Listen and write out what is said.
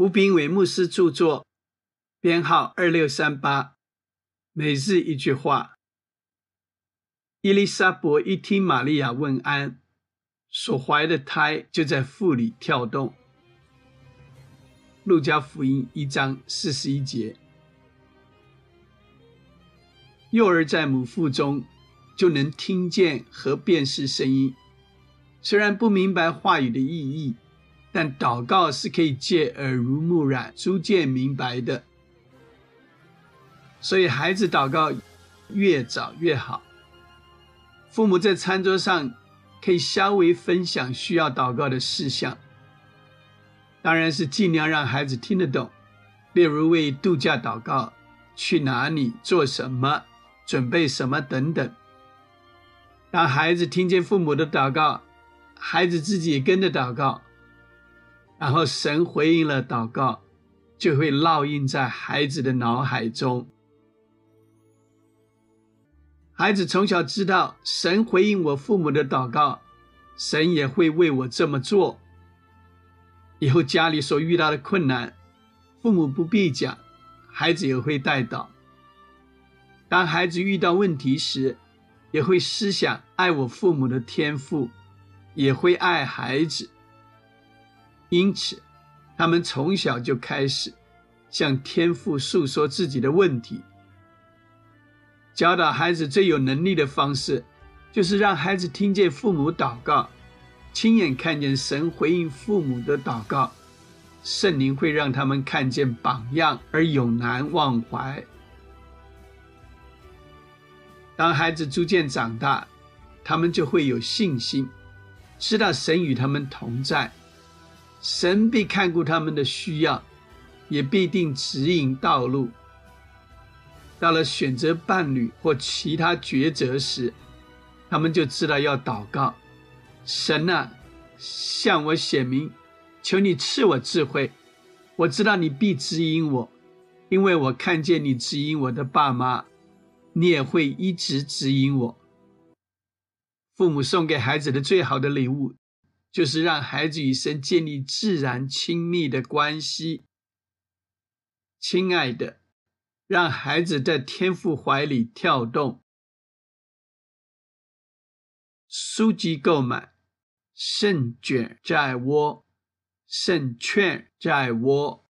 吴斌伟牧师著作，编号二六三八。每日一句话。伊丽莎白一听玛利亚问安，所怀的胎就在腹里跳动。路加福音一章四十一节。幼儿在母腹中就能听见和辨识声音，虽然不明白话语的意义。但祷告是可以借耳濡目染、逐渐明白的，所以孩子祷告越早越好。父母在餐桌上可以稍微分享需要祷告的事项，当然是尽量让孩子听得懂，例如为度假祷告、去哪里、做什么、准备什么等等。当孩子听见父母的祷告，孩子自己也跟着祷告。然后神回应了祷告，就会烙印在孩子的脑海中。孩子从小知道神回应我父母的祷告，神也会为我这么做。以后家里所遇到的困难，父母不必讲，孩子也会带到。当孩子遇到问题时，也会思想爱我父母的天赋，也会爱孩子。因此，他们从小就开始向天父诉说自己的问题。教导孩子最有能力的方式，就是让孩子听见父母祷告，亲眼看见神回应父母的祷告。圣灵会让他们看见榜样而永难忘怀。当孩子逐渐长大，他们就会有信心，知道神与他们同在。神必看顾他们的需要，也必定指引道路。到了选择伴侣或其他抉择时，他们就知道要祷告：神啊，向我显明，求你赐我智慧。我知道你必指引我，因为我看见你指引我的爸妈，你也会一直指引我。父母送给孩子的最好的礼物。就是让孩子与生建立自然亲密的关系。亲爱的，让孩子在天父怀里跳动。书籍购买，圣卷在握，圣券在握。